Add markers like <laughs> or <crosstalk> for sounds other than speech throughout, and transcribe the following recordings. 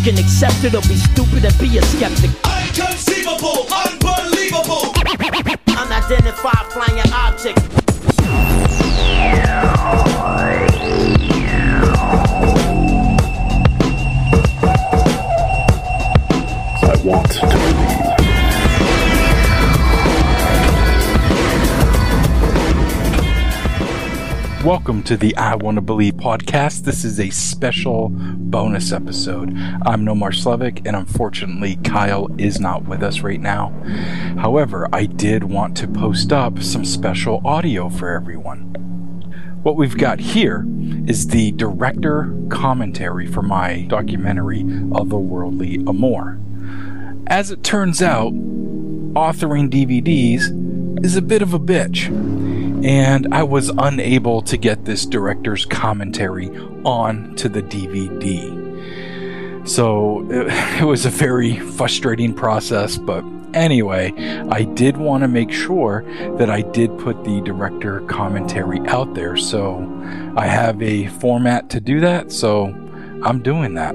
You can accept it or be stupid and be a skeptic. Inconceivable, unbelievable. Unidentified flying object. I want to believe. Welcome to the I Want to Believe podcast. This is a special bonus episode. I'm Nomar Slevik, and unfortunately, Kyle is not with us right now. However, I did want to post up some special audio for everyone. What we've got here is the director commentary for my documentary, Otherworldly Amor. As it turns out, authoring DVDs is a bit of a bitch and I was unable to get this director's commentary on to the DVD. So it, <laughs> it was a very frustrating process, but anyway, I did want to make sure that I did put the director commentary out there. So I have a format to do that, so I'm doing that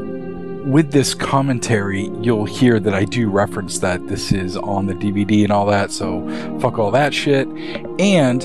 with this commentary, you'll hear that I do reference that this is on the DVD and all that. So fuck all that shit. And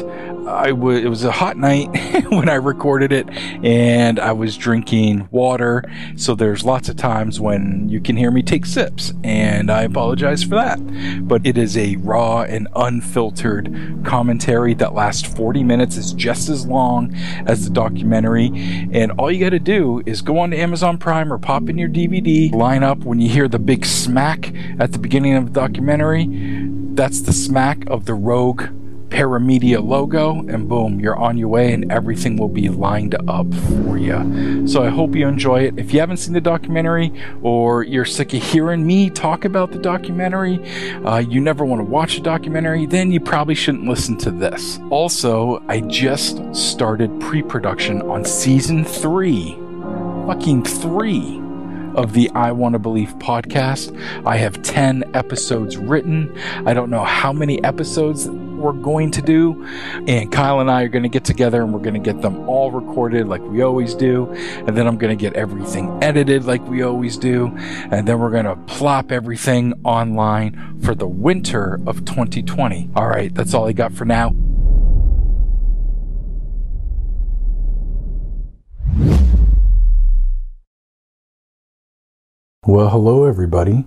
I would. It was a hot night <laughs> when I recorded it, and I was drinking water. So there's lots of times when you can hear me take sips, and I apologize for that. But it is a raw and unfiltered commentary that lasts 40 minutes. It's just as long as the documentary, and all you got to do is go on to Amazon Prime or pop in your DVD, line up when you hear the big smack at the beginning of the documentary. That's the smack of the Rogue Paramedia logo, and boom, you're on your way, and everything will be lined up for you. So I hope you enjoy it. If you haven't seen the documentary, or you're sick of hearing me talk about the documentary, uh, you never want to watch a documentary, then you probably shouldn't listen to this. Also, I just started pre production on season three. Fucking three of the I Want to Believe podcast. I have 10 episodes written. I don't know how many episodes we're going to do. And Kyle and I are going to get together and we're going to get them all recorded like we always do. And then I'm going to get everything edited like we always do. And then we're going to plop everything online for the winter of 2020. All right, that's all I got for now. Well, hello, everybody.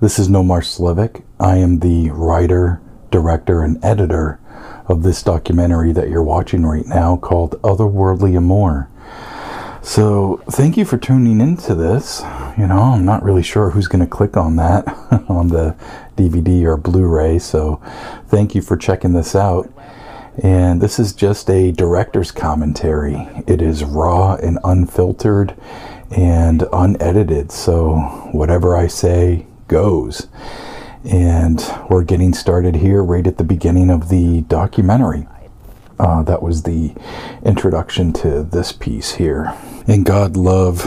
This is Nomar Slevik. I am the writer, director, and editor of this documentary that you're watching right now called Otherworldly Amor. So, thank you for tuning into this. You know, I'm not really sure who's going to click on that <laughs> on the DVD or Blu ray, so thank you for checking this out. And this is just a director's commentary. It is raw and unfiltered and unedited, so whatever I say goes. And we're getting started here right at the beginning of the documentary. Uh, that was the introduction to this piece here. And God love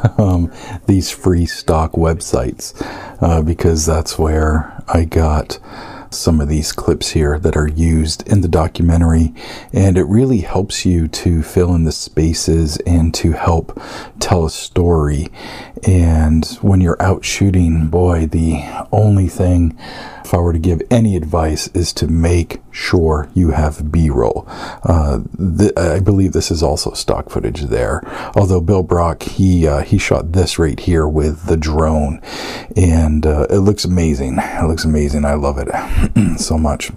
<laughs> um, these free stock websites uh, because that's where I got some of these clips here that are used in the documentary, and it really helps you to fill in the spaces and to help tell a story. And when you're out shooting, boy, the only thing, if I were to give any advice, is to make sure you have B roll. Uh, th- I believe this is also stock footage there. Although Bill Brock, he uh, he shot this right here with the drone, and uh, it looks amazing. It looks amazing. I love it <clears throat> so much.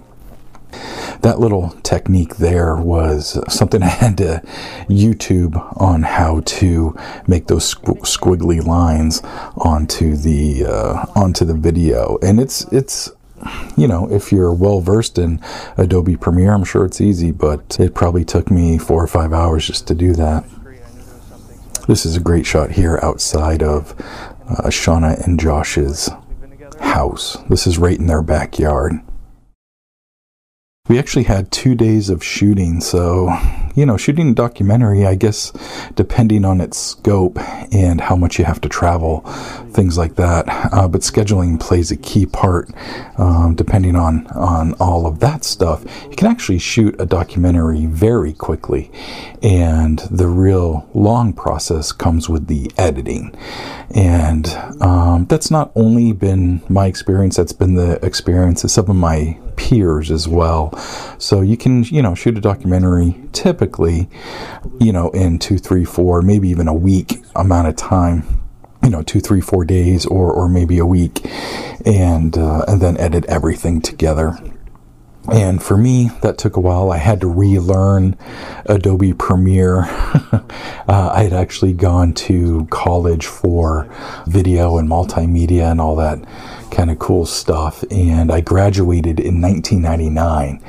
That little technique there was something <laughs> I had to YouTube on how to make those squ- squiggly lines onto the uh, onto the video, and it's it's you know, if you're well versed in Adobe Premiere, I'm sure it's easy, but it probably took me four or five hours just to do that. This is a great shot here outside of uh, Shauna and Josh's house. This is right in their backyard. We actually had two days of shooting, so, you know, shooting a documentary, I guess, depending on its scope and how much you have to travel, things like that. Uh, but scheduling plays a key part, um, depending on, on all of that stuff. You can actually shoot a documentary very quickly, and the real long process comes with the editing. And um, that's not only been my experience, that's been the experience of some of my peers as well. So you can, you know, shoot a documentary typically, you know, in two, three, four, maybe even a week amount of time. You know, two, three, four days, or or maybe a week, and uh, and then edit everything together. And for me, that took a while. I had to relearn Adobe Premiere. <laughs> uh, I had actually gone to college for video and multimedia and all that kind of cool stuff. And I graduated in 1999.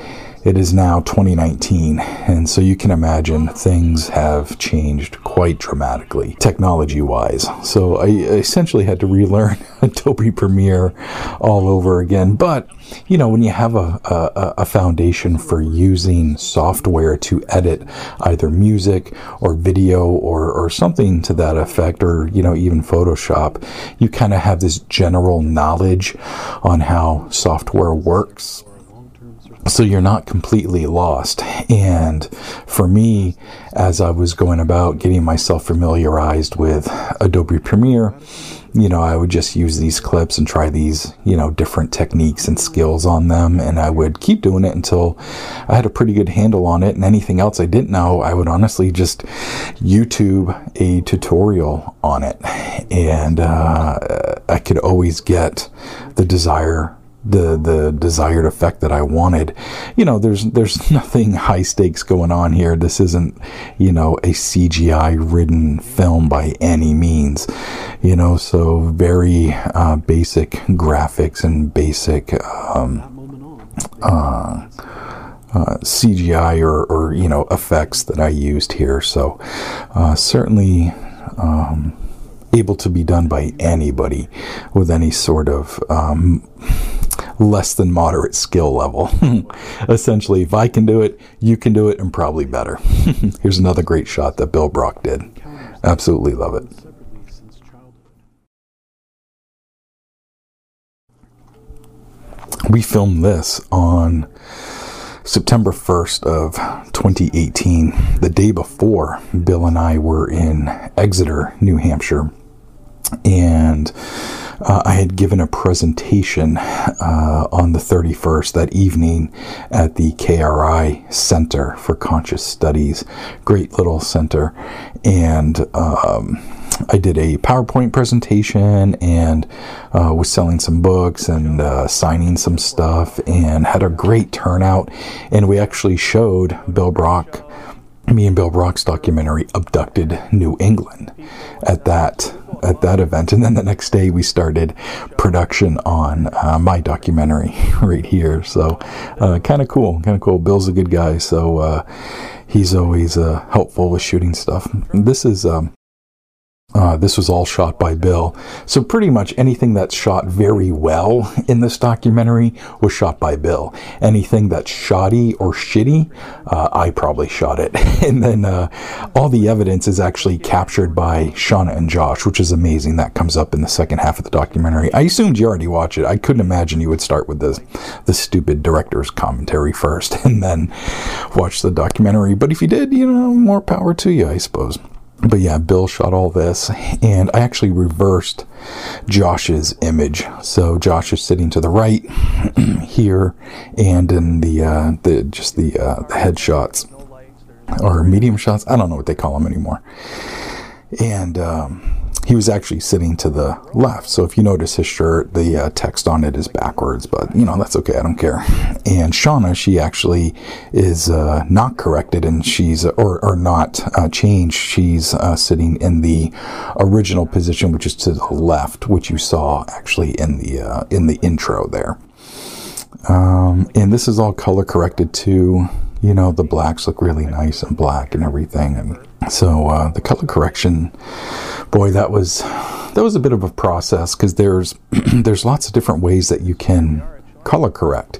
It is now 2019, and so you can imagine things have changed quite dramatically, technology wise. So I essentially had to relearn <laughs> Adobe Premiere all over again. But, you know, when you have a, a, a foundation for using software to edit either music or video or, or something to that effect, or, you know, even Photoshop, you kind of have this general knowledge on how software works so you're not completely lost. And for me, as I was going about getting myself familiarized with Adobe Premiere, you know, I would just use these clips and try these, you know, different techniques and skills on them. And I would keep doing it until I had a pretty good handle on it. And anything else I didn't know, I would honestly just YouTube a tutorial on it. And uh, I could always get the desire the the desired effect that I wanted. You know, there's there's <laughs> nothing high stakes going on here. This isn't, you know, a CGI ridden film by any means. You know, so very uh, basic graphics and basic um, uh, uh, CGI or, or you know effects that I used here. So uh, certainly. Um, able to be done by anybody with any sort of um, less than moderate skill level. <laughs> Essentially, if I can do it, you can do it, and probably better. <laughs> Here's another great shot that Bill Brock did. Absolutely love it. We filmed this on September 1st of 2018, the day before Bill and I were in Exeter, New Hampshire. And uh, I had given a presentation uh, on the 31st that evening at the KRI Center for Conscious Studies. Great little center. And um, I did a PowerPoint presentation and uh, was selling some books and uh, signing some stuff and had a great turnout. And we actually showed Bill Brock, me and Bill Brock's documentary, Abducted New England, at that at that event. And then the next day we started production on uh, my documentary <laughs> right here. So uh, kind of cool, kind of cool. Bill's a good guy, so uh, he's always uh, helpful with shooting stuff. This is um, uh, this was all shot by Bill. So, pretty much anything that's shot very well in this documentary was shot by Bill. Anything that's shoddy or shitty, uh, I probably shot it. <laughs> and then uh, all the evidence is actually captured by Shauna and Josh, which is amazing. That comes up in the second half of the documentary. I assumed you already watched it. I couldn't imagine you would start with the, the stupid director's commentary first <laughs> and then watch the documentary. But if you did, you know, more power to you, I suppose but yeah, Bill shot all this, and I actually reversed Josh's image. So Josh is sitting to the right <clears throat> here, and in the uh, the just the uh, the headshots or medium shots. I don't know what they call them anymore. And um, he was actually sitting to the left. So if you notice his shirt, the uh, text on it is backwards, but you know, that's okay. I don't care. And Shauna, she actually is uh, not corrected and she's, or, or not uh, changed. She's uh, sitting in the original position, which is to the left, which you saw actually in the, uh, in the intro there. Um, and this is all color corrected too you know, the blacks look really nice and black and everything. And so uh, the color correction, boy, that was that was a bit of a process because there's <clears throat> there's lots of different ways that you can color correct.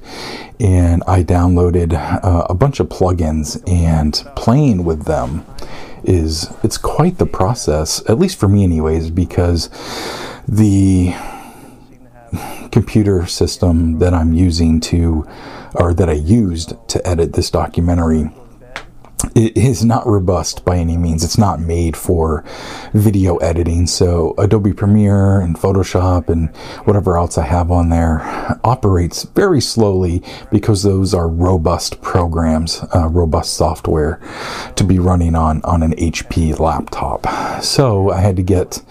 And I downloaded uh, a bunch of plugins and playing with them is it's quite the process, at least for me anyways, because the computer system that I'm using to or that I used to edit this documentary it is not robust by any means. It's not made for video editing. So Adobe Premiere and Photoshop and whatever else I have on there operates very slowly because those are robust programs, uh, robust software to be running on on an HP laptop. So I had to get,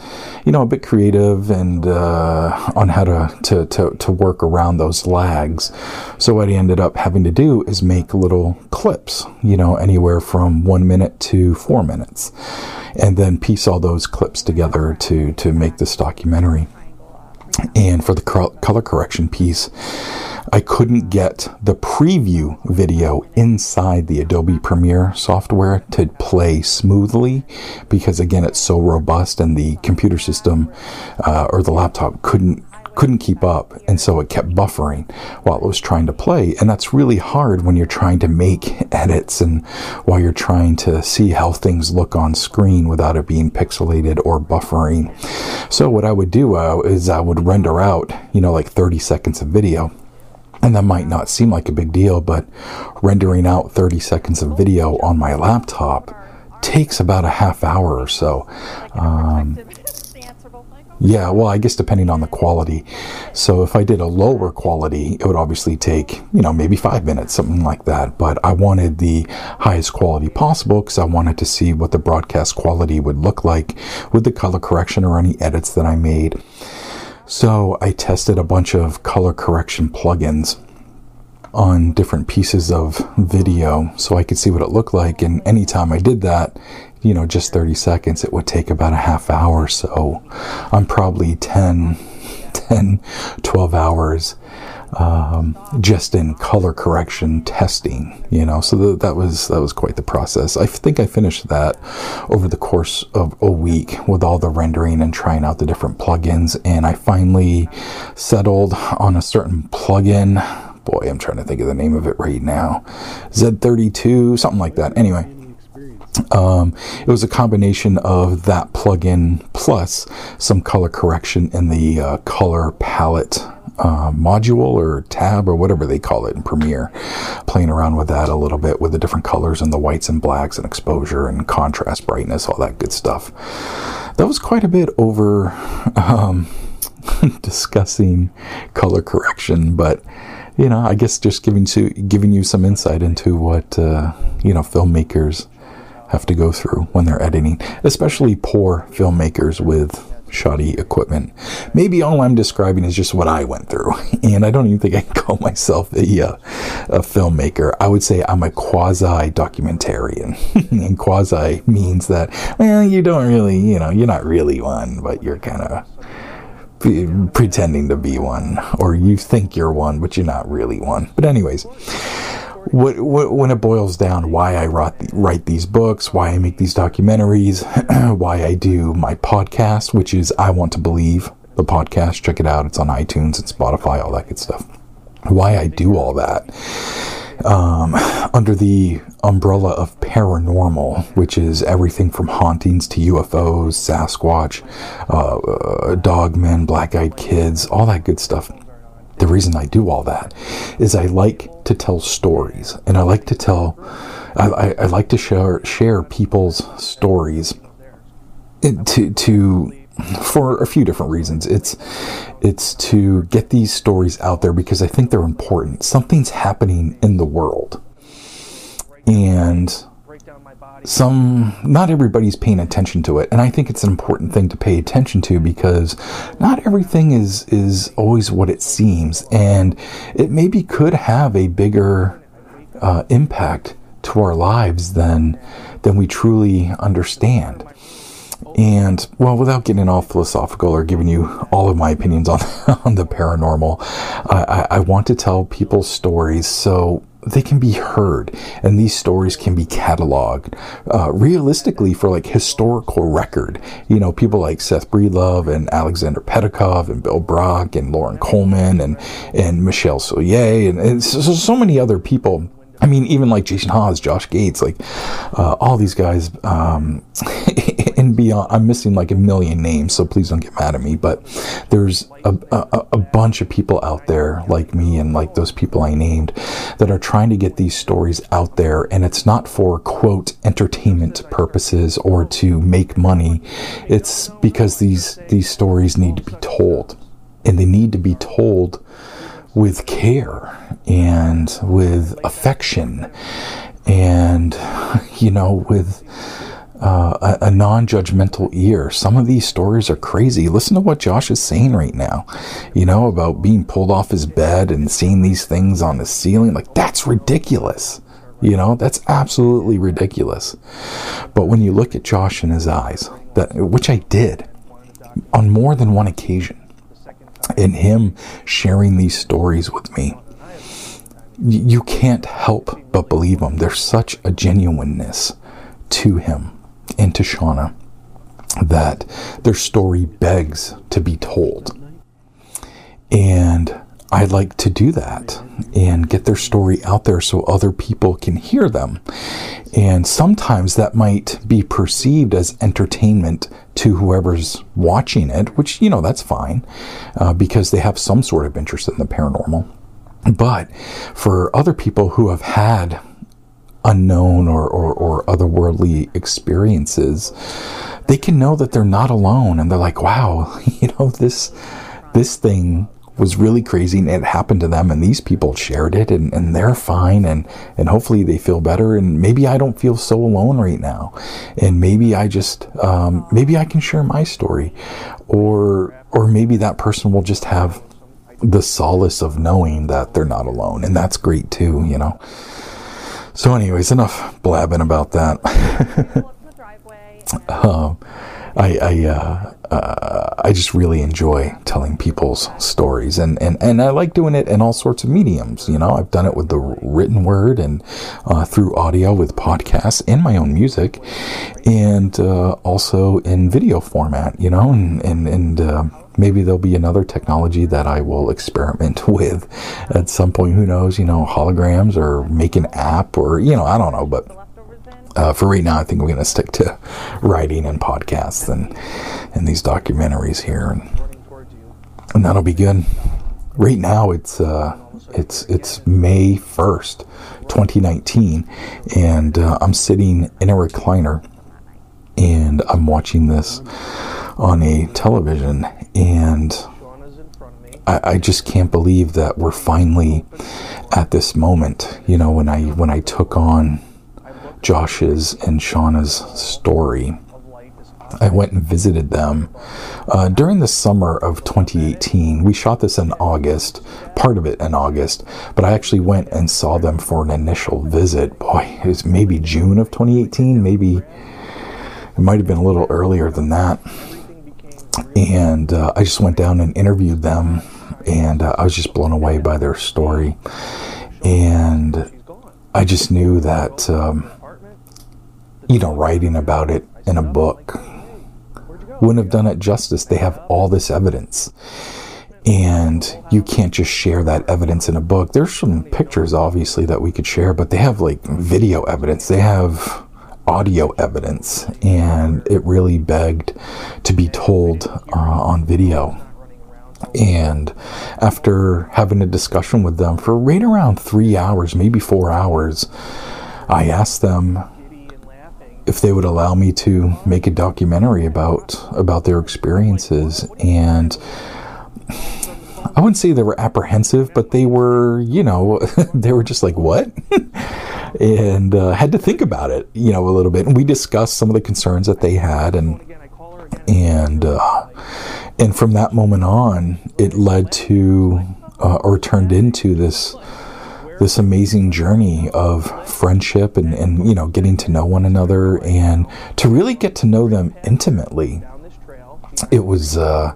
you know, a bit creative and uh, on how to, to to to work around those lags. So what I ended up having to do is make little clips, you know, anywhere from one minute to four minutes, and then piece all those clips together to to make this documentary. And for the color correction piece, I couldn't get the preview video inside the Adobe Premiere software to play smoothly because, again, it's so robust and the computer system uh, or the laptop couldn't couldn't keep up and so it kept buffering while it was trying to play. And that's really hard when you're trying to make <laughs> edits and while you're trying to see how things look on screen without it being pixelated or buffering. So what i would do uh, is i would render out you know like 30 seconds of video. And that might not seem like a big deal but rendering out 30 seconds of video on my laptop takes about a half hour or so. Um, yeah, well, I guess depending on the quality. So if I did a lower quality, it would obviously take, you know, maybe five minutes, something like that. But I wanted the highest quality possible because I wanted to see what the broadcast quality would look like with the color correction or any edits that I made. So I tested a bunch of color correction plugins on different pieces of video so I could see what it looked like. And anytime I did that, you know, just 30 seconds, it would take about a half hour. So I'm probably 10, <laughs> 10 12 hours um, just in color correction testing, you know. So th- that was that was quite the process. I think I finished that over the course of a week with all the rendering and trying out the different plugins, and I finally settled on a certain plugin. Boy, I'm trying to think of the name of it right now. Z32, something like that. Anyway, um, it was a combination of that plugin plus some color correction in the uh, color palette uh, module or tab or whatever they call it in Premiere. Playing around with that a little bit with the different colors and the whites and blacks and exposure and contrast, brightness, all that good stuff. That was quite a bit over um, <laughs> discussing color correction, but you know, I guess just giving to giving you some insight into what uh, you know filmmakers have to go through when they're editing, especially poor filmmakers with shoddy equipment. Maybe all I'm describing is just what I went through, <laughs> and I don't even think I can call myself a, uh, a filmmaker. I would say I'm a quasi documentarian, <laughs> and quasi means that well, you don't really, you know, you're not really one, but you're kind of pretending to be one, or you think you're one, but you're not really one. But anyways what, what, when it boils down, why I write, write these books, why I make these documentaries, <clears throat> why I do my podcast, which is I Want to Believe, the podcast. Check it out. It's on iTunes and Spotify, all that good stuff. Why I do all that. Um, under the umbrella of paranormal, which is everything from hauntings to UFOs, Sasquatch, uh, uh, dogmen, black eyed kids, all that good stuff the reason I do all that is I like to tell stories and I like to tell, I, I, I like to share, share people's stories to, to, for a few different reasons. It's, it's to get these stories out there because I think they're important. Something's happening in the world. And some not everybody's paying attention to it and i think it's an important thing to pay attention to because not everything is is always what it seems and it maybe could have a bigger uh, impact to our lives than than we truly understand. And well without getting all philosophical or giving you all of my opinions on <laughs> on the paranormal I, I want to tell people stories. So they can be heard and these stories can be cataloged uh, realistically for like historical record. You know people like seth breedlove and alexander petakov and bill brock and loren coleman and and michelle Souliere and, and so, so many other people. I mean, even like Jason Hawes, Josh Gates, like uh, all these guys, um, <laughs> and beyond. I'm missing like a million names, so please don't get mad at me. But there's a, a, a bunch of people out there like me and like those people I named that are trying to get these stories out there, and it's not for quote entertainment purposes or to make money. It's because these these stories need to be told, and they need to be told with care and with affection and you know with uh, a, a non-judgmental ear. Some of these stories are crazy. Listen to what josh is saying right now you know about being pulled off his bed and seeing these things on the ceiling. Like that's ridiculous. You know that's absolutely ridiculous. But when you look at josh in his eyes that which i did on more than one occasion and him sharing these stories with me, you can't help but believe him. There's such a genuineness to him and to Shauna that their story begs to be told. And I like to do that and get their story out there so other people can hear them. And sometimes that might be perceived as entertainment to whoever's watching it, which, you know, that's fine uh, because they have some sort of interest in the paranormal. But for other people who have had unknown or, or, or otherworldly experiences, they can know that they're not alone and they're like, wow, <laughs> you know, this, this thing was really crazy and it happened to them and these people shared it and, and they're fine and, and hopefully they feel better and maybe I don't feel so alone right now. And maybe I just um, maybe I can share my story or or maybe that person will just have the solace of knowing that they're not alone. And that's great too you know so anyways enough blabbing about that. <laughs> Um, I I, uh, uh, I just really enjoy telling people's stories, and, and, and I like doing it in all sorts of mediums. You know, I've done it with the written word and uh, through audio with podcasts and my own music, and uh, also in video format. You know, and and and uh, maybe there'll be another technology that I will experiment <laughs> with at some point. Who knows? You know, holograms or make an app or you know, I don't know, but uh, for right now, I think we're going to stick to writing and podcasts and and these documentaries here, and, and that'll be good. Right now, it's uh, it's it's May first, twenty nineteen, and uh, I'm sitting in a recliner, and I'm watching this on a television, and I, I just can't believe that we're finally at this moment. You know, when I when I took on Josh's and Shauna's story. I went and visited them uh, during the summer of 2018. We shot this in August, part of it in August, but I actually went and saw them for an initial visit. Boy, it was maybe June of 2018, maybe it might have been a little earlier than that. And uh, I just went down and interviewed them, and uh, I was just blown away by their story. And I just knew that. Um, you know, writing about it in a book wouldn't have done it justice. They have all this evidence. And you can't just share that evidence in a book. There's some pictures, obviously, that we could share, but they have like video evidence. They have audio evidence. And it really begged to be told uh, on video. And after having a discussion with them for right around three hours, maybe four hours, I asked them if they would allow me to make a documentary about about their experiences and I wouldn't say they were apprehensive, but they were, you know, <laughs> they were just like, what? <laughs> and uh, had to think about it, you know, a little bit. And we discussed some of the concerns that they had, and and uh, and from that moment on, it led to uh, or turned into this this amazing journey of friendship and, and you know getting to know one another and to really get to know them intimately it was uh,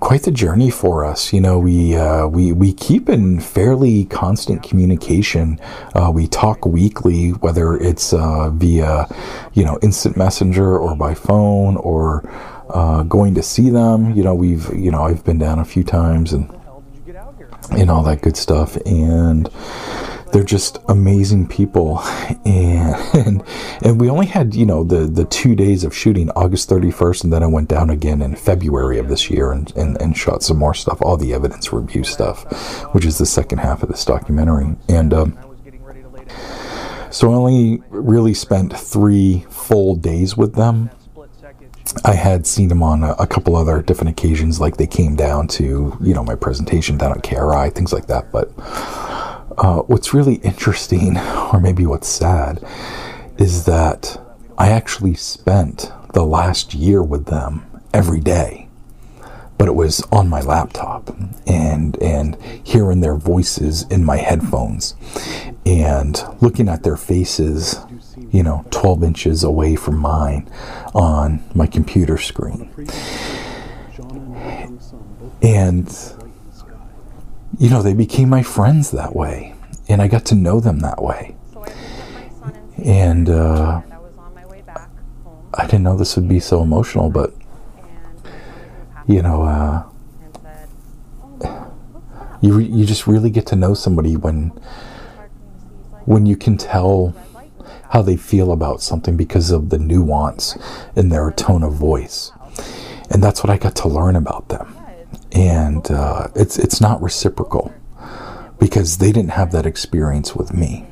quite the journey for us. You know, we uh, we we keep in fairly constant communication. Uh, we talk weekly, whether it's uh, via you know instant messenger or by phone or uh, going to see them. You know, we've you know I've been down a few times and and all that good stuff and they're just amazing people. And, <laughs> and and we only had you know the the two days of shooting august 31st and then i went down again in february of this year and, and and shot some more stuff. All the evidence review stuff which is the second half of this documentary. And um so i only really spent three full days with them I had seen them on a, a, couple other different occasions, like they came down to, you know, my presentation down at KRI, things like that. But uh, what's really interesting, <laughs> or maybe what's sad, is that I actually spent the last year with them every day, but it was on my laptop and and hearing their voices in my headphones and looking at their faces, you know, 12 inches away from mine on my computer screen. And you know, they became my friends that way, and I got to know them that way. And uh, I didn't know this would be so emotional, but you know, uh, you re- you just really get to know somebody when when you can tell how they feel about something because of the nuance in their tone of voice, and that's what I got to learn about them and uh, it's it's not reciprocal because they didn't have that experience with me.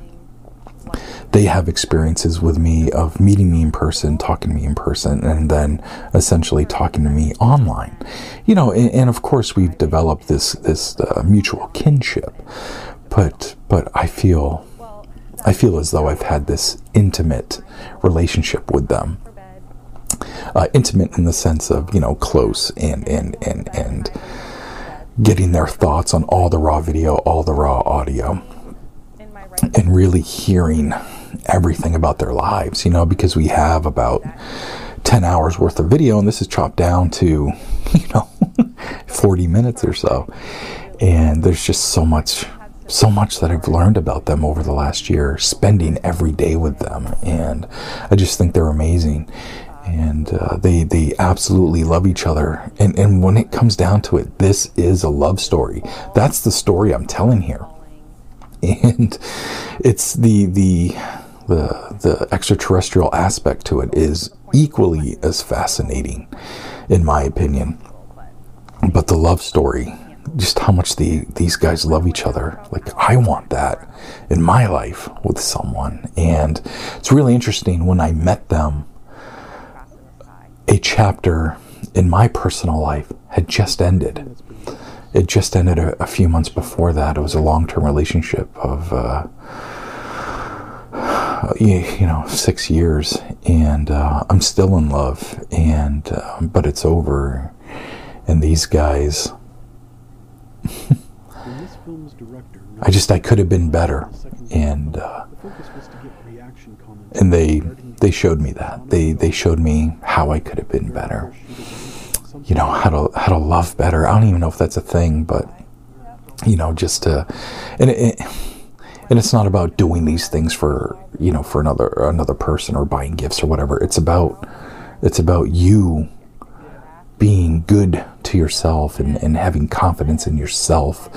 They have experiences with me of meeting me in person, talking to me in person, and then essentially talking to me online. You know, and, and of course we've developed this this uh, mutual kinship, but but I feel I feel as though I've had this intimate relationship with them uh, intimate in the sense of you know close and and and and getting their thoughts on all the raw video, all the raw audio, and really hearing everything about their lives. You know, because we have about ten hours worth of video, and this is chopped down to <laughs> you know forty minutes or so, and there's just so much so much that I've learned about them over the last year, spending every day with them, and I just think they're amazing and uh, they they absolutely love each other. And and when it comes down to it, this is a love story. That's the story I'm telling here, and it's the the the the extraterrestrial aspect to it is equally as fascinating, in my opinion. But the love story, just how much the these guys love each other. Like I want that in my life with someone, and it's really interesting when I met them a chapter in my personal life had just ended. It just ended a, a few months before that. It was a long term relationship of, uh, you know, six years, and uh, I'm still in love, and uh, but it's over. And these guys, I just I could have been better, and uh, and they they showed me that. They they showed me how I could have been better. You know how to how to love better. I don't even know if that's a thing, but you know, just to and it, and it's not about doing these things for you know for another another person or buying gifts or whatever. It's about it's about you being good to yourself and, and having confidence in yourself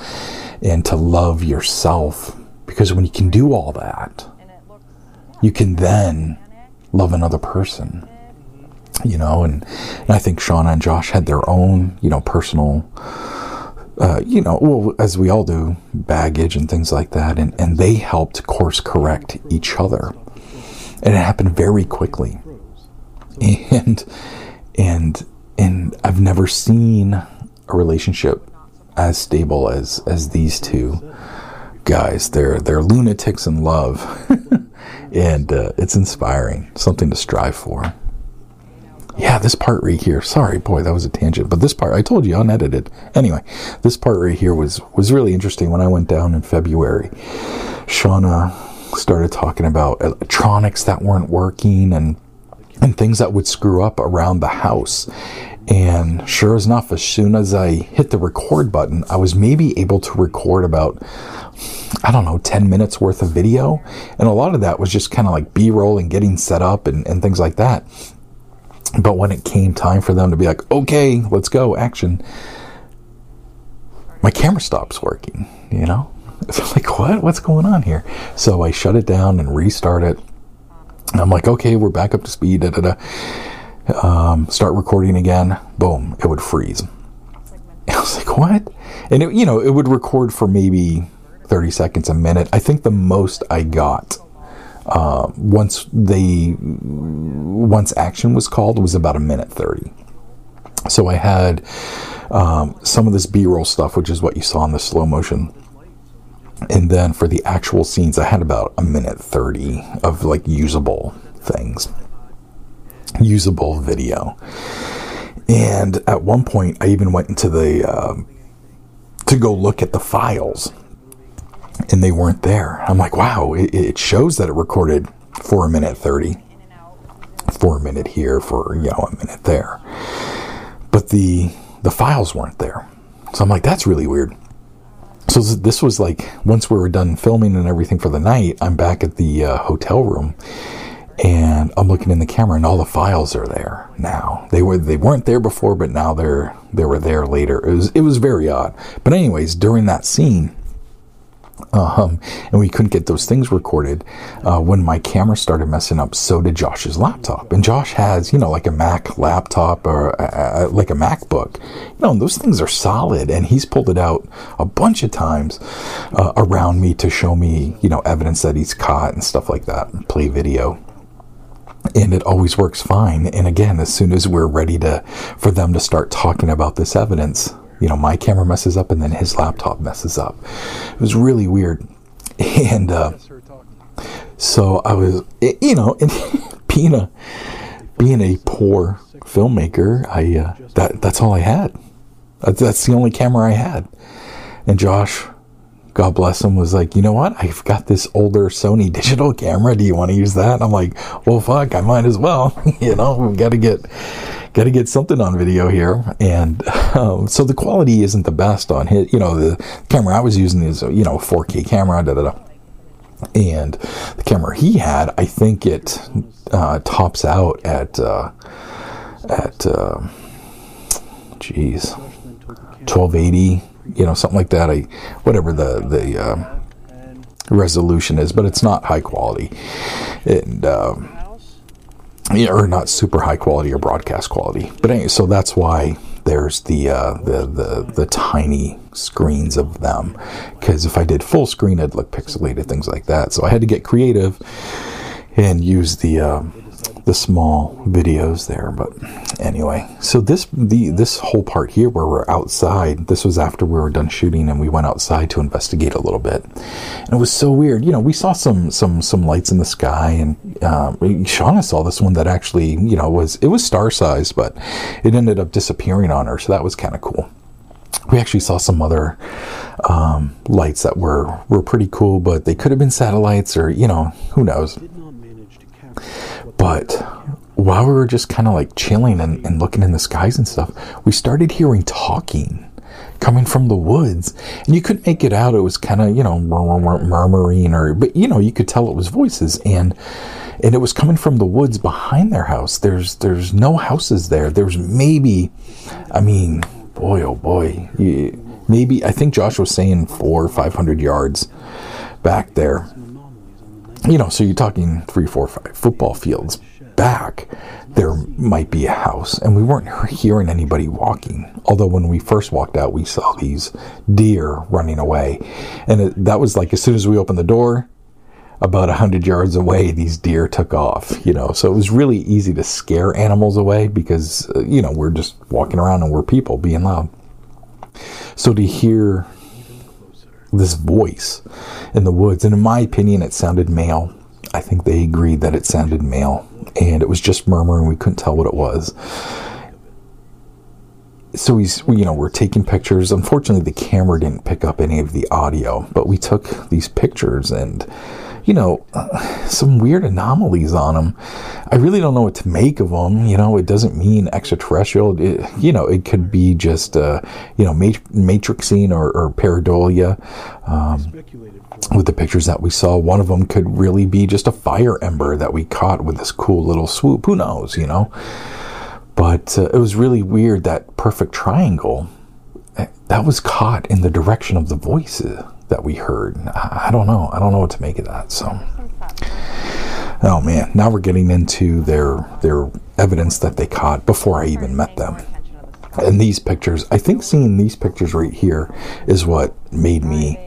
and to love yourself. Because when you can do all that you can then love another person you know? And, and i think shauna and josh had their own you know personal uh, you know well as we all do baggage and things like that. And, and they helped course correct each other. And it happened very quickly. And and and i've never seen a relationship as stable as as these two guys they're they're lunatics in love <laughs> and uh, it's inspiring, something to strive for. Yeah, this part right here. Sorry, boy, that was a tangent. But this part, I told you, unedited. Anyway, this part right here was was really interesting. When I went down in February, Shauna started talking about electronics that weren't working and and things that would screw up around the house. And sure enough, as soon as I hit the record button, I was maybe able to record about, I don't know, 10 minutes worth of video. And a lot of that was just kind of like B roll and getting set up and, and things like that. But when it came time for them to be like, okay, let's go, action, my camera stops working, you know? <laughs> It's like, what? What's going on here? So I shut it down and restart it. And I'm like, okay, we're back up to speed. Da, da, da. Um, start recording again. Boom, it would freeze. <laughs> I was like, what? And it, you know, it would record for maybe 30 seconds, a minute. I think the most I got uh, once they once action was called was about a minute 30. So I had um, some of this B-roll stuff, which is what you saw in the slow motion and then for the actual scenes, I had about a minute 30 of like usable things, usable video. And at one point, I even went into the, uh, to go look at the files, and they weren't there. I'm like, wow, it, it shows that it recorded for a minute 30, for a minute here, for, you know, a minute there. But the, the files weren't there. So I'm like, that's really weird. So this was like once we were done filming and everything for the night, I'm back at the uh, hotel room and I'm looking in the camera and all the files are there now. They were they weren't there before, but now they're they were there later. It was it was very odd. But anyways, during that scene, um, and we couldn't get those things recorded. Uh, when my camera started messing up, so did Josh's laptop. And Josh has, you know, like a Mac laptop or a, a, like a MacBook. You know, those things are solid. And he's pulled it out a bunch of times uh, around me to show me, you know, evidence that he's caught and stuff like that, play video and it always works fine. And again, as soon as we're ready to for them to start talking about this evidence, you know, my camera messes up and then his laptop messes up. It was really weird. <laughs> And uh, so I was, you know, <laughs> being a being a poor filmmaker, I uh, that that's all I had. That's the only camera I had. And Josh, God bless him, was like, you know what? I've got this older Sony digital camera. Do you want to use that? And I'm like, well, fuck, I might as well. <laughs> you know, we got to get got to get something on video here. And um, so the quality isn't the best on his, you know, the camera I was using is, you know, 4K camera, da da da. And the camera he had, I think it uh, tops out at, uh, at, uh, 1280, you know, something like that. I, whatever the, the, uh, resolution is, but it's not high quality. And, um, or not super high quality or broadcast quality. But anyway, so that's why there's the uh, the, the the tiny screens of them. Because if I did full screen, it'd look pixelated, things like that. So I had to get creative and use the. Uh, the small videos there. But anyway, so this the this whole part here where we're outside. This was after we were done shooting, and we went outside to investigate a little bit. And it was so weird. You know, we saw some some some lights in the sky, and um, Shauna saw this one that actually you know was it was star sized, but it ended up disappearing on her. So that was kind of cool we actually saw some other um, lights that were were pretty cool, but they could have been satellites or you know who knows. But while we were just kind of like chilling and, and looking in the skies and stuff, we started hearing talking coming from the woods. And you couldn't make it out. It was kind of you know murmuring or but you know you could tell it was voices. And and it was coming from the woods behind their house. There's there's no houses there. There's maybe i mean boy oh boy. Maybe i think josh was saying four or five hundred yards back there you know, so you're talking three, four, five football fields back, there might be a house. And we weren't hearing anybody walking. Although when we first walked out, we saw these deer running away. And it, that was like as soon as we opened the door, about 100 yards away, these deer took off, you know. So it was really easy to scare animals away because, uh, you know, we're just walking around and we're people being loud. So to hear this voice in the woods. And in my opinion, it sounded male. I think they agreed that it sounded male. And it was just murmuring. We couldn't tell what it was. So we, you know, we're taking pictures. Unfortunately, the camera didn't pick up any of the audio, but we took these pictures and you know, uh, some weird anomalies on them. I really don't know what to make of them. You know, it doesn't mean extraterrestrial. It, you know, it could be just, uh, you know, mat- matrixing or, or pareidolia. Um, with the pictures that we saw, one of them could really be just a fire ember that we caught with this cool little swoop. Who knows, you know? But uh, it was really weird that perfect triangle eh, that was caught in the direction of the voices that we heard. I, don't know. I don't know what to make of that. So, oh man, now we're getting into their their evidence that they caught before I even met them. And these pictures, I think seeing these pictures right here is what made me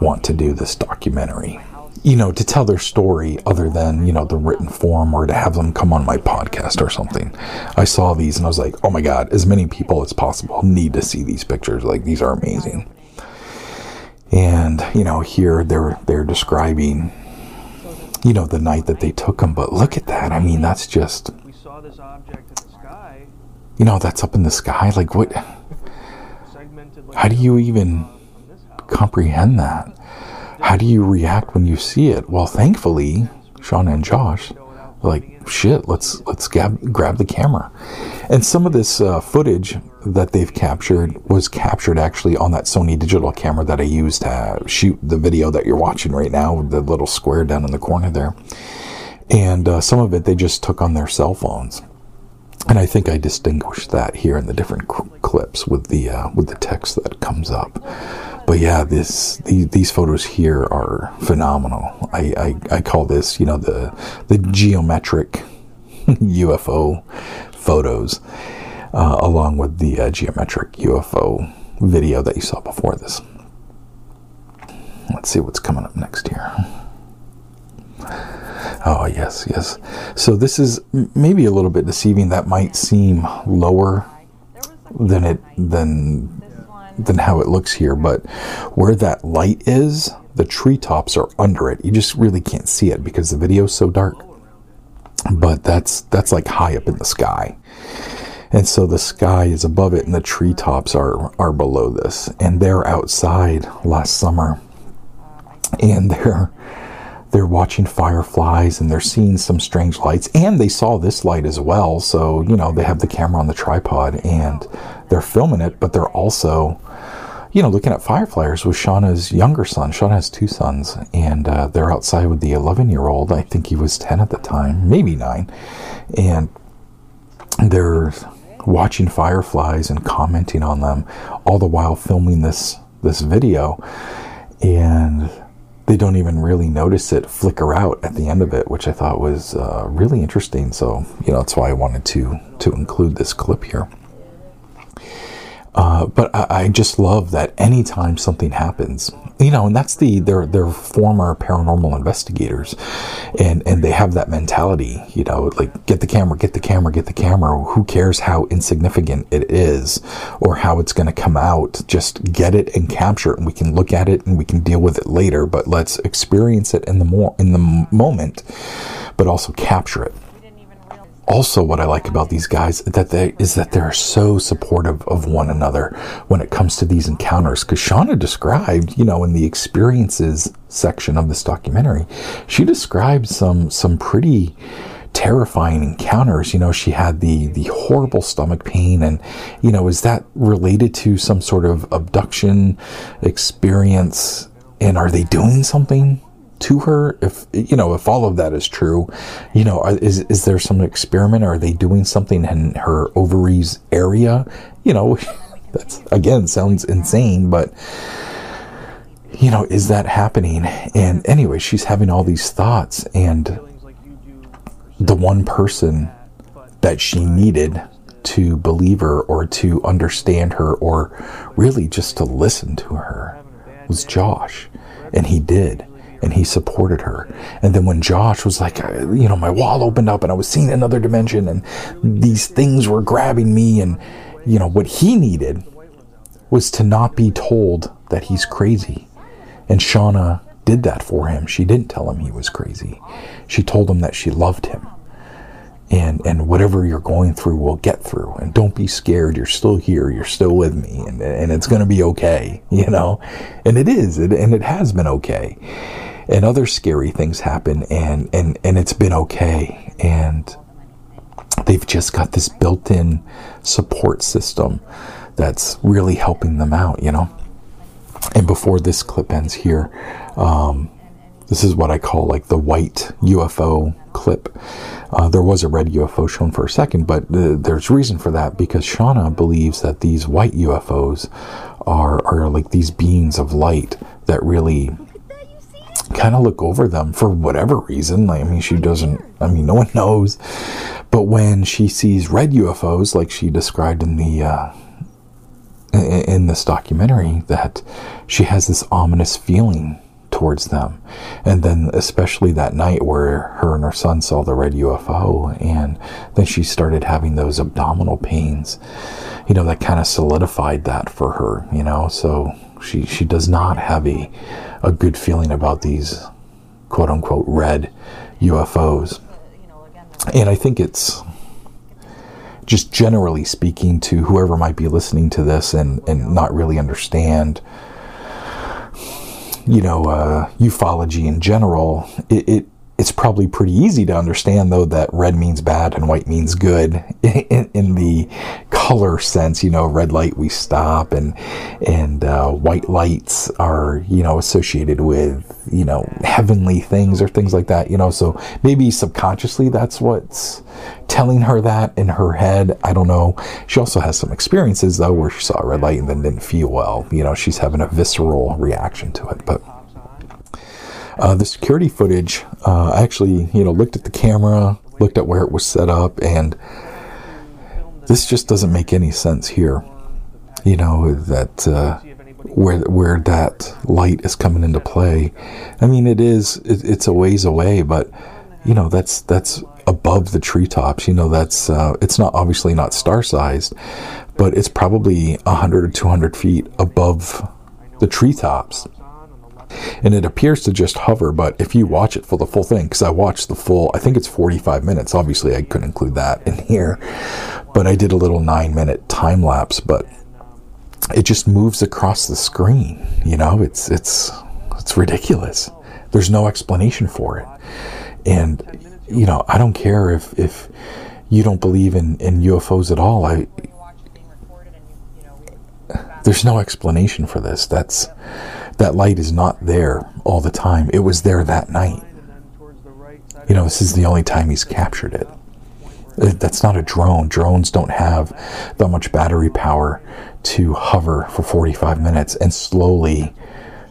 want to do this documentary. You know, to tell their story other than, you know, the written form or to have them come on my podcast or something. I saw these and I was like, oh my God, as many people as possible need to see these pictures. Like, these are amazing. And, you know, here they're, they're describing, you know, the night that they took them. But look at that. I mean, that's just, We saw this object in the sky, you know, that's up in the sky. Like, what, how do you even from this house. comprehend that? How do you react when you see it? Well, thankfully, Sean and Josh, like shit, let's let's grab grab the camera. And some of this uh, footage that they've captured was captured actually on that Sony digital camera that I used to shoot the video that you're watching right now, the little square down in the corner there. And uh, some of it they just took on their cell phones and I think I distinguish that here in the different cl- clips with the uh, with the text that comes up. But yeah, this these, these photos here are phenomenal. I, I, I call this you know the the geometric <laughs> UFO photos, uh, along with the uh, geometric UFO video that you saw before this. Let's see what's coming up next here. Oh, yes, yes. So this is maybe a little bit deceiving. That might seem lower than it than than how it looks here, but where that light is, the treetops are under it. You just really can't see it because the video's so dark. But that's that's like high up in the sky. And so the sky is above it and the treetops are are below this. And they're outside last summer. And <laughs> they're they're watching fireflies and they're seeing some strange lights. And they saw this light as well. So you know they have the camera on the tripod and they're filming it but they're also you know looking at fireflies with shauna's younger son. Shauna has two sons and uh, they're outside with the 11 year old i think he was 10 at the time maybe 9 and they're watching fireflies and commenting on them all the while filming this this video. And they don't even really notice it flicker out at the end of it, which I thought was uh, really interesting. So, you know, that's why I wanted to to include this clip here. Uh, but I, I just love that anytime something happens, you know, and that's the they're they're former paranormal investigators, and and they have that mentality, you know, like get the camera, get the camera, get the camera. Who cares how insignificant it is, or how it's going to come out? Just get it and capture it, and we can look at it and we can deal with it later. But let's experience it in the more in the moment, but also capture it also what I like about these guys that they is that they're so supportive of one another when it comes to these encounters. Because Shauna described, you know, in the experiences section of this documentary, she described some some pretty terrifying encounters. You know, she had the the horrible stomach pain, and you know, is that related to some sort of abduction experience? And are they doing something? To her? If you know if all of that is true you know uh, is is there some experiment? Are they doing something in her ovaries area? You know <laughs> that's again sounds insane but you know is that happening? And mm-hmm. anyway she's having all these thoughts and Feelings like you do the one person that she needed to believe her or to understand her or really just to listen to her was Josh and he did and he supported her. And then when Josh was like, uh, you know, my wall opened up and I was seeing another dimension and these things were grabbing me, and, you know, what he needed was to not be told that he's crazy. And Shauna did that for him. She didn't tell him he was crazy. She told him that she loved him. And, and whatever you're going through, we'll get through. And don't be scared. You're still here. You're still with me. And, and it's going to be okay, <laughs> you know? And it is. It, and it has been okay. And other scary things happen and and and it's been okay and they've just got this built-in support system that's really helping them out you know and before this clip ends here um, this is what I call like the white UFO clip. Uh, there was a red UFO shown for a second, but uh, there's reason for that because Shauna believes that these white UFOs are are like these beings of light that really kind of look over them for whatever reason. Like, I mean, she doesn't. I mean, no one <laughs> knows. But when she sees red UFOs, like she described in the uh, in, in this documentary, that she has this ominous feeling towards them. And then, especially that night where her and her son saw the red UFO, and then she started having those abdominal pains, you know, that kind of solidified that for her, you know. So she, she does not have a, a good feeling about these quote unquote red UFOs. And I think it's just generally speaking to whoever might be listening to this and, and not really understand you know, uh, ufology in general, it, it, it's probably pretty easy to understand though that red means bad and white means good <laughs> in, in the color sense. You know, red light we stop, and and uh, white lights are you know associated with you know heavenly things or things like that. You know, so maybe subconsciously that's what's telling her that in her head. I don't know. She also has some experiences though where she saw a red light and then didn't feel well. You know, she's having a visceral reaction to it, but. Uh, the security footage, uh, I actually, you know, looked at the camera, looked at where it was set up, and this just doesn't make any sense here. You know that uh, where where that light is coming into play. I mean, it is it, it's a ways away, but you know that's that's above the treetops. You know that's uh, it's not obviously not star sized, but it's probably hundred or two hundred feet above the treetops and it appears to just hover but if you watch it for the full thing because i watched the full i think it's 45 minutes. Obviously i couldn't include that in here but i did a little nine minute time lapse but it just moves across the screen you know? It's it's it's ridiculous. There's no explanation for it. And you know i don't care if if you don't believe in in ufos at all. I there's no explanation for this. That's that light is not there all the time. It was there that night. You know, this is the only time he's captured it. Uh, that's not a drone. Drones don't have that much battery power to hover for 45 minutes and slowly,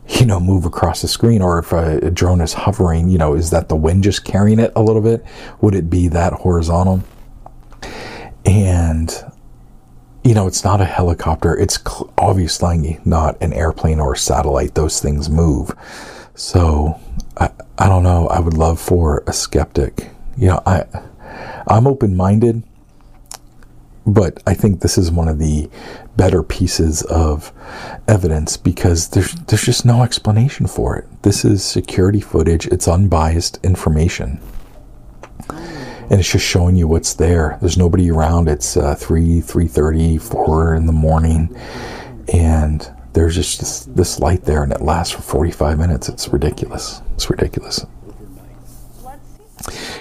you know, move across the screen. Or if a, a drone is hovering, you know, is that the wind just carrying it a little bit? Would it be that horizontal? And you know, it's not a helicopter. It's cl- obviously not an airplane or a satellite. Those things move. So I, I don't know. I would love for a skeptic. You know, I I'm open minded, but I think this is one of the better pieces of evidence because there's there's just no explanation for it. This is security footage. It's unbiased information and it's just showing you what's there. There's nobody around. It's uh, three, three thirty, four in the morning, and there's just this, this light there, and it lasts for forty five minutes. It's ridiculous. It's ridiculous.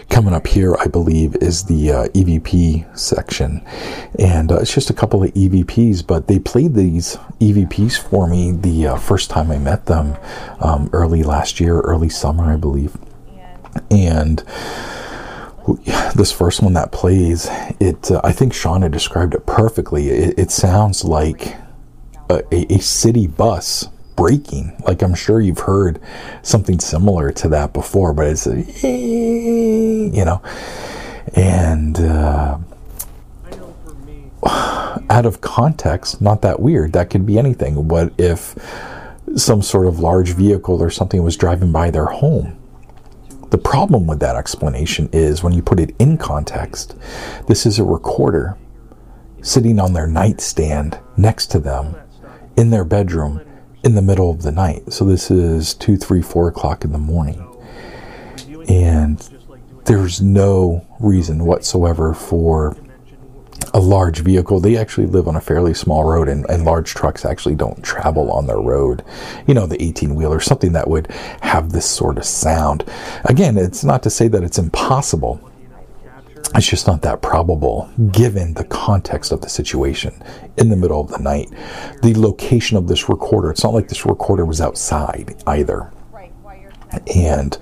Coming up here, I believe, is the uh, EVP section, and uh, it's just a couple of EVPs. But they played these EVPs for me the uh, first time I met them, um, early last year, early summer, I believe, and this first one that plays, it uh, I think Shauna described it perfectly. It, it sounds like a, a, city bus braking Like I'm sure you've heard something similar to that before, but it's a, you know, and uh, out of context, not that weird. That could be anything. What if some sort of large vehicle or something was driving by their home? The problem with that explanation is when you put it in context, this is a recorder sitting on their nightstand next to them in their bedroom in the middle of the night. So this is two, three, four o'clock in the morning. And there's no reason whatsoever for a large vehicle. They actually live on a fairly small road, and, and large trucks actually don't travel on their road. You know, the 18 wheeler, something that would have this sort of sound. Again, it's not to say that it's impossible. It's just not that probable given the context of the situation in the middle of the night. The location of this recorder, it's not like this recorder was outside either. And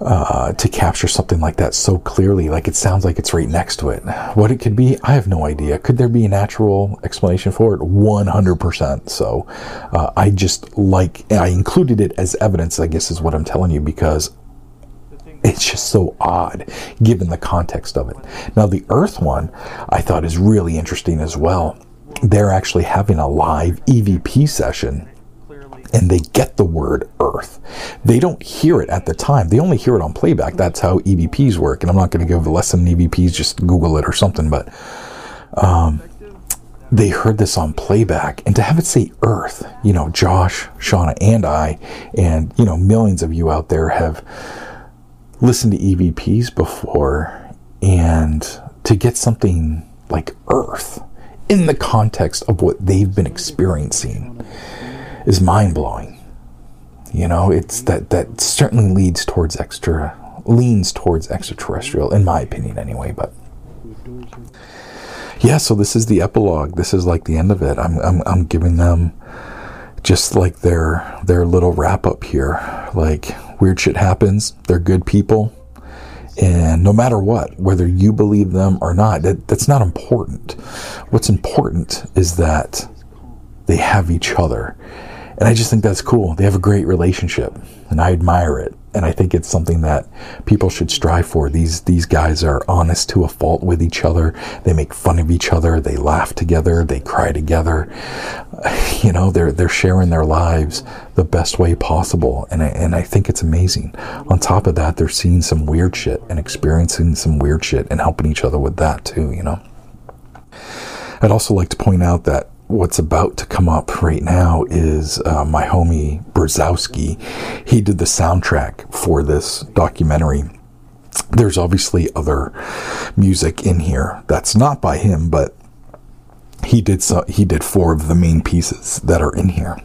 uh, to capture something like that so clearly, like it sounds like it's right next to it. What it could be, I have no idea. Could there be a natural explanation for it? 100%. So uh, I just like, I included it as evidence, I guess is what I'm telling you, because it's just so odd given the context of it. Now, the Earth one I thought is really interesting as well. They're actually having a live EVP session and they get the word Earth. They don't hear it at the time. They only hear it on playback. That's how EVPs work. And I'm not going to give a lesson in EVPs, just Google it or something. But um, they heard this on playback. And to have it say Earth, you know, Josh, Shauna, and I, and, you know, millions of you out there have listened to EVPs before. And to get something like Earth in the context of what they've been experiencing is mind blowing. You know, it's that that certainly leads towards extra leans towards extraterrestrial, in my opinion, anyway. But yeah, so this is the epilogue. This is like the end of it. I'm I'm, I'm giving them just like their their little wrap up here. Like weird shit happens. They're good people. And no matter what, whether you believe them or not, that, that's not important. What's important is that they have each other and I just think that's cool. They have a great relationship, and I admire it. And I think it's something that people should strive for. These these guys are honest to a fault with each other. They make fun of each other. They laugh together. They cry together. <laughs> You know, they're they're sharing their lives the best way possible, and I, and I think it's amazing. On top of that, they're seeing some weird shit and experiencing some weird shit and helping each other with that too. You know. I'd also like to point out that what's about to come up right now is uh, my homie Brzowski. He did the soundtrack for this documentary. There's obviously other music in here that's not by him, but he did so, he did four of the main pieces that are in here.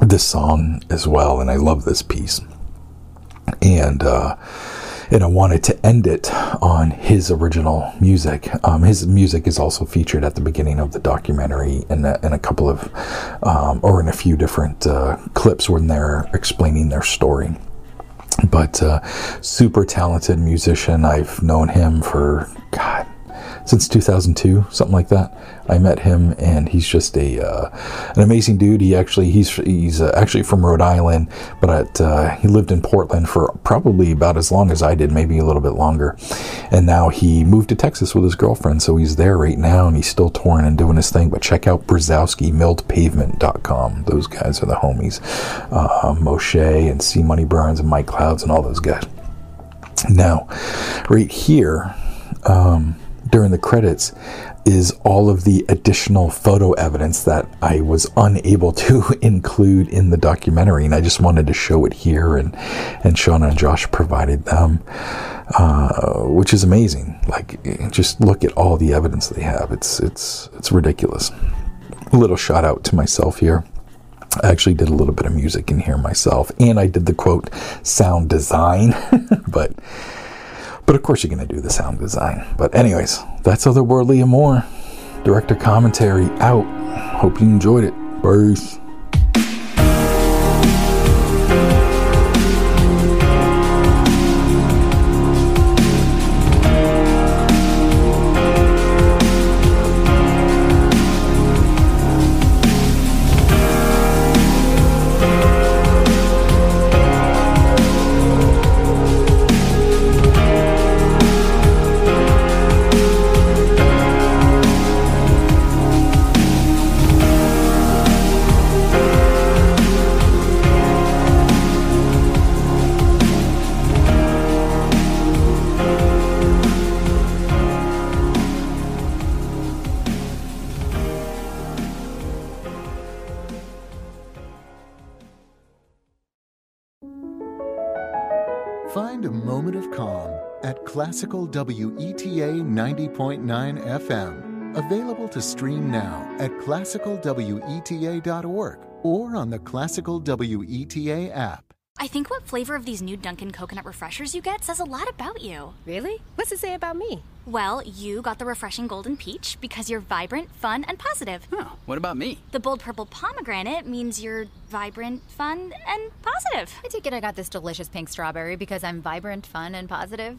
This song as well, and I love this piece. And uh, and I wanted to end it on his original music. Um, his music is also featured at the beginning of the documentary in a, in a couple of, um, or in a few different uh, clips when they're explaining their story. But uh, super talented musician. I've known him for God since 2002, something like that. I met him, and he's just a uh, an amazing dude. He actually he's he's uh, actually from Rhode Island, but uh, he lived in Portland for probably about as long as I did, maybe a little bit longer. And now he moved to Texas with his girlfriend, so he's there right now, and he's still touring and doing his thing. But check out Brzowski, MilledPavement.com. Those guys are the homies. Uh, Moshe and C Money Burns and Mike Clouds and all those guys. Now, right here. Um, during the credits is all of the additional photo evidence that I was unable to <laughs> include in the documentary, and I just wanted to show it here. And and Shauna and Josh provided them, uh, which is amazing. Like, just look at all the evidence they have. It's it's it's ridiculous. A little shout out to myself here. I actually did a little bit of music in here myself, and I did the quote sound design, <laughs> but but of course, you're going to do the sound design. But, anyways, that's Otherworldly Amor. Director commentary out. Hope you enjoyed it. Peace. Classical WETA 90.9 FM. Available to stream now at classicalweta.org or on the Classical WETA app. I think what flavor of these new Dunkin' coconut refreshers you get says a lot about you. Really? What's it say about me? Well, you got the refreshing golden peach because you're vibrant, fun, and positive. Oh, what about me? The bold purple pomegranate means you're vibrant, fun, and positive. I take it I got this delicious pink strawberry because I'm vibrant, fun, and positive.